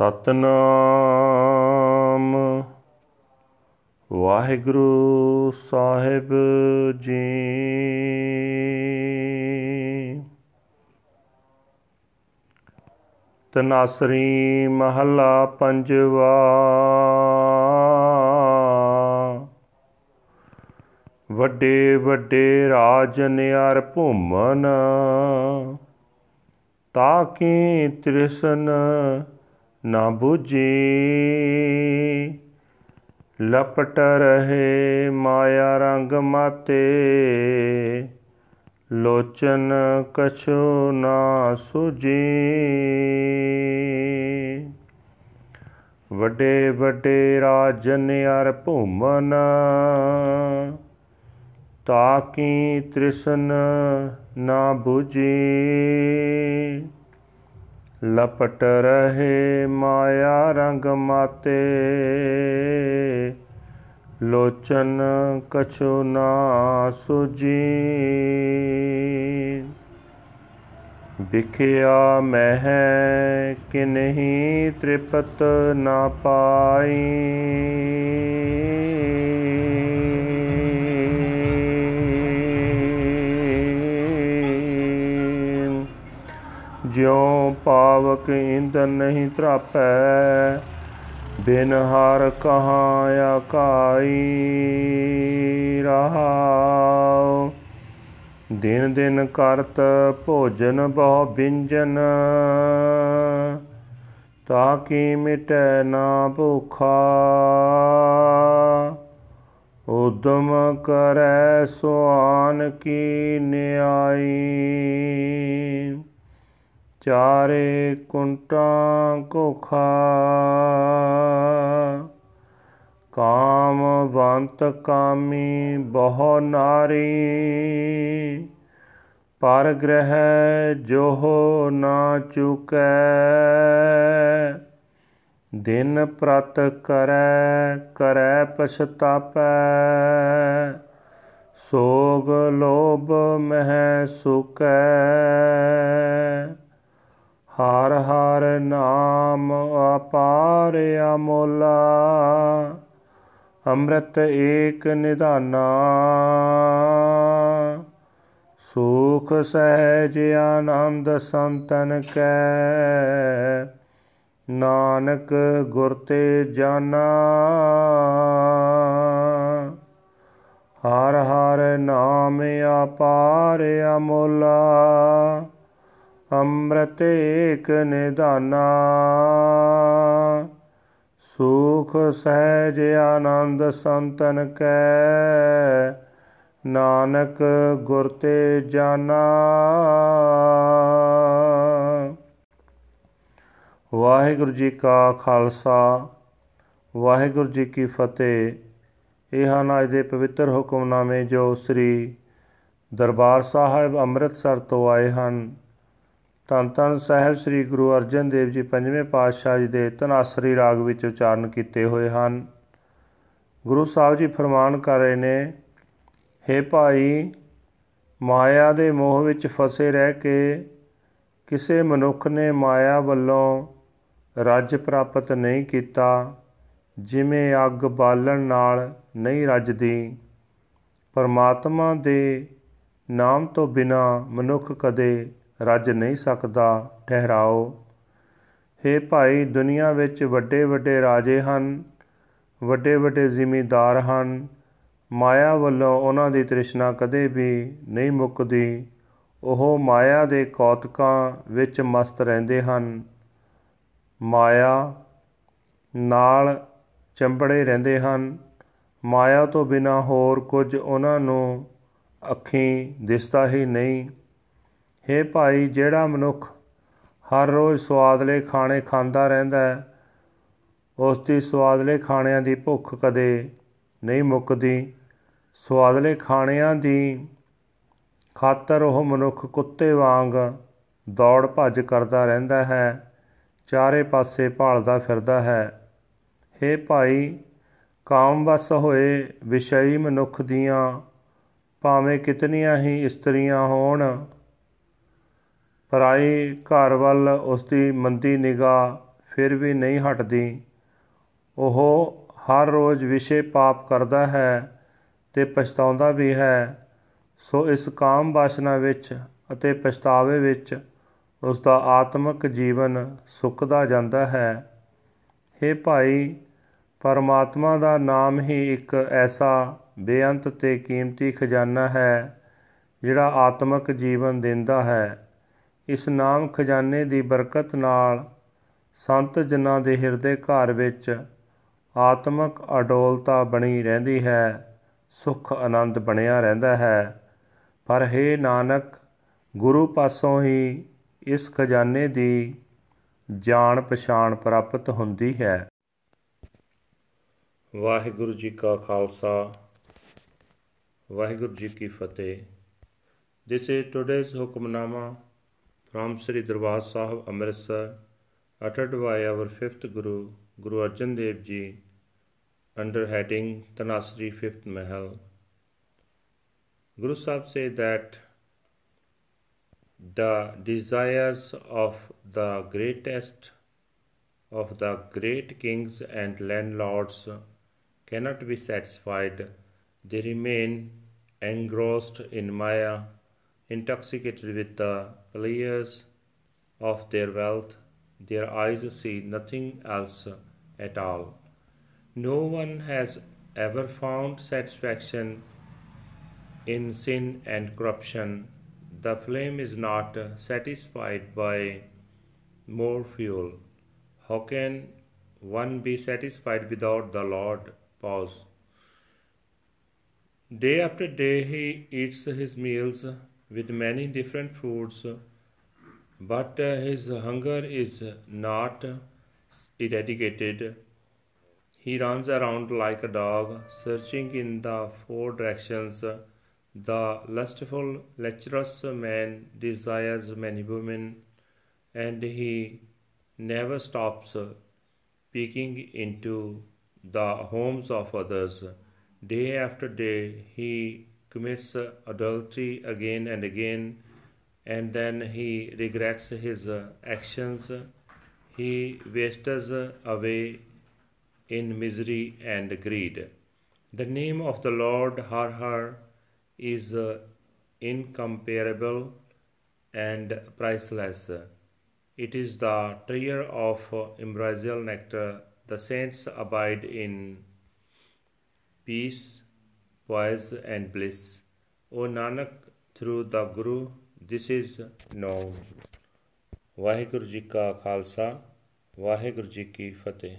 ਸਤਨਾਮ। ਵਾਹਿਗੁਰੂ ਸਾਹਿਬ ਜੀ। ਤਨਾਸਰੀ ਮਹੱਲਾ ਪੰਜਵਾ। ਵੱਡੇ ਵੱਡੇ ਰਾਜ ਨਿਆਰ ਭੂਮਨ ਤਾਕੀ ਤ੍ਰਿਸ਼ਨ ਨਾ 부ਜੀ ਲਪਟ ਰਹੇ ਮਾਇਆ ਰੰਗ ਮਾਤੇ। ਲੋਚਨ ਕਛੂ ਨਾ ਸੁਜੀ ਵੱਡੇ ਵੱਡੇ ਰਾਜਨ ਅਰ ਭੂਮਨ। ਤਾਕੀ ਤ੍ਰਿਸ਼ਨ ਨਾ 부ਜੀ ਲਪਟ ਰਹੇ ਮਾਇਆ ਰੰਗ ਮਾਤੇ। ਲੋਚਨ ਕਛੂ ਨਾ ਸੁਜੀ ਵਿਖਿਆ ਮਹਿ ਕਿ ਨਹੀਂ ਤ੍ਰਿਪਤ ਨਾ ਪਾਈ। ਜਿਉ ਪਾਵਕ ਇੰਦਰ ਨਹੀਂ ਤਰਾਪੈ ਬਿਨ ਹਰ ਕਹਾਂ ਆਕਾਈ ਰਹਾਉ। ਦਿਨ ਦਿਨ ਕਰਤ ਭੋਜਨ ਬਹੁ ਬਿੰਜਨ ਤਾਕੀ ਮਿਟੈ ਨਾ ਭੁਖਾ। ਉਦਮ ਕਰੈ ਸੁਆਨ ਕੀ ਨਿਆਈ। ਚਾਰੇ ਕੁੰਟਾਂ ਕੋਖਾ ਕਾਮਵੰਤ ਕਾਮੀ ਬਹੁ ਨਾਰੀ। ਪਰ ਗ੍ਰਹਿ ਜੋ ਨਾ ਚੁਕੈ। ਦਿਨ ਪ੍ਰਤ ਕਰੈ ਕਰੈ ਪਛਤਾਪੈ। ਸੋਗ ਲੋਭ ਮਹਿ ਸੁਕੈ। ਹਰ ਹਰ ਨਾਮ ਅਪਾਰ ਅਮੋਲਾ, ਅੰਮ੍ਰਿਤ ਏਕ ਨਿਧਾਨਾ। ਸੁਖ ਸਹਿਜ ਆਨੰਦ ਸੰਤਨ ਕੈ, ਨਾਨਕ ਗੁਰ ਤੇ ਜਾਨਾ। ਹਰ ਹਰ ਨਾਮ ਅਪਾਰ ਅਮੋਲਾ ਅੰਮ੍ਰਿਤ ਏਕ ਨਿਧਾਨਾ, ਸੁਖ ਸਹਿਜ ਆਨੰਦ ਸੰਤਨ ਕੈ, ਨਾਨਕ ਗੁਰ ਤੇ ਜਾਨਾ। ਵਾਹਿਗੁਰੂ ਜੀ ਕਾ ਖਾਲਸਾ, ਵਾਹਿਗੁਰੂ ਜੀ ਕੀ ਫਤਿਹ। ਇਹ ਹਨ ਅਜ ਦੇ ਪਵਿੱਤਰ ਹੁਕਮਨਾਮੇ ਜੋ ਸ੍ਰੀ ਦਰਬਾਰ ਸਾਹਿਬ ਅੰਮ੍ਰਿਤਸਰ ਤੋਂ ਆਏ ਹਨ ਧੰਨ ਧੰਨ ਸਾਹਿਬ ਸ੍ਰੀ ਗੁਰੂ ਅਰਜਨ ਦੇਵ ਜੀ ਪੰਜਵੇਂ ਪਾਤਸ਼ਾਹ ਜੀ ਦੇ ਤਨਾਸਰੀ ਰਾਗ ਵਿੱਚ ਉਚਾਰਨ ਕੀਤੇ ਹੋਏ ਹਨ। ਗੁਰੂ ਸਾਹਿਬ ਜੀ ਫਰਮਾਨ ਕਰ ਰਹੇ ਨੇ हे ਭਾਈ, ਮਾਇਆ ਦੇ ਮੋਹ ਵਿੱਚ ਫਸੇ ਰਹਿ ਕੇ ਕਿਸੇ ਮਨੁੱਖ ਨੇ ਮਾਇਆ ਵੱਲੋਂ ਰੱਜ ਪ੍ਰਾਪਤ ਨਹੀਂ ਕੀਤਾ, ਜਿਵੇਂ ਅੱਗ ਬਾਲਣ ਨਾਲ ਨਹੀਂ ਰੱਜਦੀ। ਪਰਮਾਤਮਾ ਦੇ ਨਾਮ ਤੋਂ ਬਿਨਾ ਮਨੁੱਖ ਕਦੇ ਰੱਜ ਨਹੀਂ ਸਕਦਾ, ਠਹਿਰਾਓ। हे ਭਾਈ, ਦੁਨੀਆ ਵਿੱਚ ਵੱਡੇ ਵੱਡੇ ਰਾਜੇ ਹਨ ਵੱਡੇ ਵੱਡੇ ਜ਼ਿਮੀਂਦਾਰ ਹਨ। ਮਾਇਆ ਵੱਲੋਂ ਉਹਨਾਂ ਦੀ ਤ੍ਰਿਸ਼ਨਾ ਕਦੇ ਵੀ ਨਹੀਂ ਮੁੱਕਦੀ। ਉਹ ਮਾਇਆ ਦੇ ਕੌਤਕਾਂ ਵਿੱਚ ਮਸਤ ਰਹਿੰਦੇ ਹਨ। ਮਾਇਆ ਨਾਲ ਚੰਬੜੇ ਰਹਿੰਦੇ ਹਨ। ਮਾਇਆ ਤੋਂ ਬਿਨਾ ਹੋਰ ਕੁਝ ਉਹਨਾਂ ਨੂੰ ਅੱਖੀਂ ਦਿਸਦਾ ਹੀ ਨਹੀਂ। हे ਭਾਈ, ਜਿਹੜਾ ਮਨੁੱਖ ਹਰ ਰੋਜ਼ ਸਵਾਦਲੇ ਖਾਣੇ ਖਾਂਦਾ ਰਹਿੰਦਾ ਹੈ ਉਸ ਦੀ ਸਵਾਦਲੇ ਖਾਣਿਆਂ ਦੀ ਭੁੱਖ ਕਦੇ ਨਹੀਂ ਮੁੱਕਦੀ। ਸਵਾਦਲੇ ਖਾਣਿਆਂ ਦੀ ਖਾਤਰ ਉਹ ਮਨੁੱਖ ਕੁੱਤੇ ਵਾਂਗ ਦੌੜ ਭੱਜ ਕਰਦਾ ਰਹਿੰਦਾ ਹੈ, ਚਾਰੇ ਪਾਸੇ ਭਾਲਦਾ ਫਿਰਦਾ ਹੈ। हे ਭਾਈ ਕਾਮਵਸ ਹੋਏ ਵਿਸ਼ਈ ਮਨੁੱਖ ਦੀਆਂ ਭਾਵੇਂ ਕਿਤਨੀਆਂ ਹੀ ਇਸਤਰੀਆਂ ਹੋਣ ਪਰਾਈ ਘਰ ਵੱਲ ਉਸ ਦੀ ਮੰਦੀ ਨਿਗਾਹ ਫਿਰ ਵੀ ਨਹੀਂ ਹਟਦੀ। ਉਹ ਹਰ ਰੋਜ਼ ਵਿਸ਼ੇ ਪਾਪ ਕਰਦਾ ਹੈ ਤੇ ਪਛਤਾਉਂਦਾ ਵੀ ਹੈ। ਸੋ ਇਸ ਕਾਮ ਵਾਸਨਾ ਵਿੱਚ ਅਤੇ ਪਛਤਾਵੇ ਵਿੱਚ ਉਸ ਦਾ ਆਤਮਿਕ ਜੀਵਨ ਸੁੱਕਦਾ ਜਾਂਦਾ ਹੈ। हे ਭਾਈ, ਪਰਮਾਤਮਾ ਦਾ ਨਾਮ ਹੀ ਇੱਕ ਐਸਾ ਬੇਅੰਤ ਤੇ ਕੀਮਤੀ ਖਜ਼ਾਨਾ ਹੈ, ਜਿਹੜਾ ਆਤਮਿਕ ਜੀਵਨ ਦਿੰਦਾ ਹੈ। ਇਸ ਨਾਮ ਖਜ਼ਾਨੇ ਦੀ ਬਰਕਤ ਨਾਲ ਸੰਤ ਜਨਾਂ ਦੇ ਹਿਰਦੇ ਘਰ ਵਿੱਚ ਆਤਮਿਕ ਅਡੋਲਤਾ ਬਣੀ ਰਹਿੰਦੀ ਹੈ, ਸੁਖ ਆਨੰਦ ਬਣਿਆ ਰਹਿੰਦਾ ਹੈ। ਪਰ ਹੈ ਨਾਨਕ, ਗੁਰੂ ਪਾਸੋਂ ਹੀ ਇਸ ਖਜ਼ਾਨੇ ਦੀ ਜਾਣ ਪਛਾਣ ਪ੍ਰਾਪਤ ਹੁੰਦੀ ਹੈ। ਵਾਹਿਗੁਰੂ ਜੀ ਕਾ ਖਾਲਸਾ, ਵਾਹਿਗੁਰੂ ਜੀ ਕੀ ਫਤਿਹ। This is today's Hukamnama from Sri Darbar Sahib Amritsar uttered by our fifth Guru, Guru Arjan Dev Ji under heading Tanasri Fifth Mahal. Guru Sahib said that the desires of the greatest of the great kings and landlords cannot be satisfied. They remain engrossed in Maya, intoxicated with the pleasures of their wealth. Their eyes see nothing else at all. No one has ever found satisfaction in sin and corruption. The flame is not satisfied by more fuel. How can one be satisfied without the Lord? Pause. Day after day he eats his meals with many different foods, but his hunger is not eradicated. He runs around like a dog, searching in the four directions. The lustful, lecherous man desires many women, and he never stops peeking into the homes of others. Day after day, he commits adultery again and again, and then he regrets his uh, actions. He wastes away in misery and greed. The name of the Lord Har Har is uh, incomparable and priceless. It is the treasure of ambrosial nectar. The saints abide in peace, poise, and bliss. O Nanak, through the Guru, this is known. Waheguru ji ਕਾ ਖਾਲਸਾ ਵਾਹਿਗੁਰੂ ਜੀ ਕੀ ਫਤਿਹ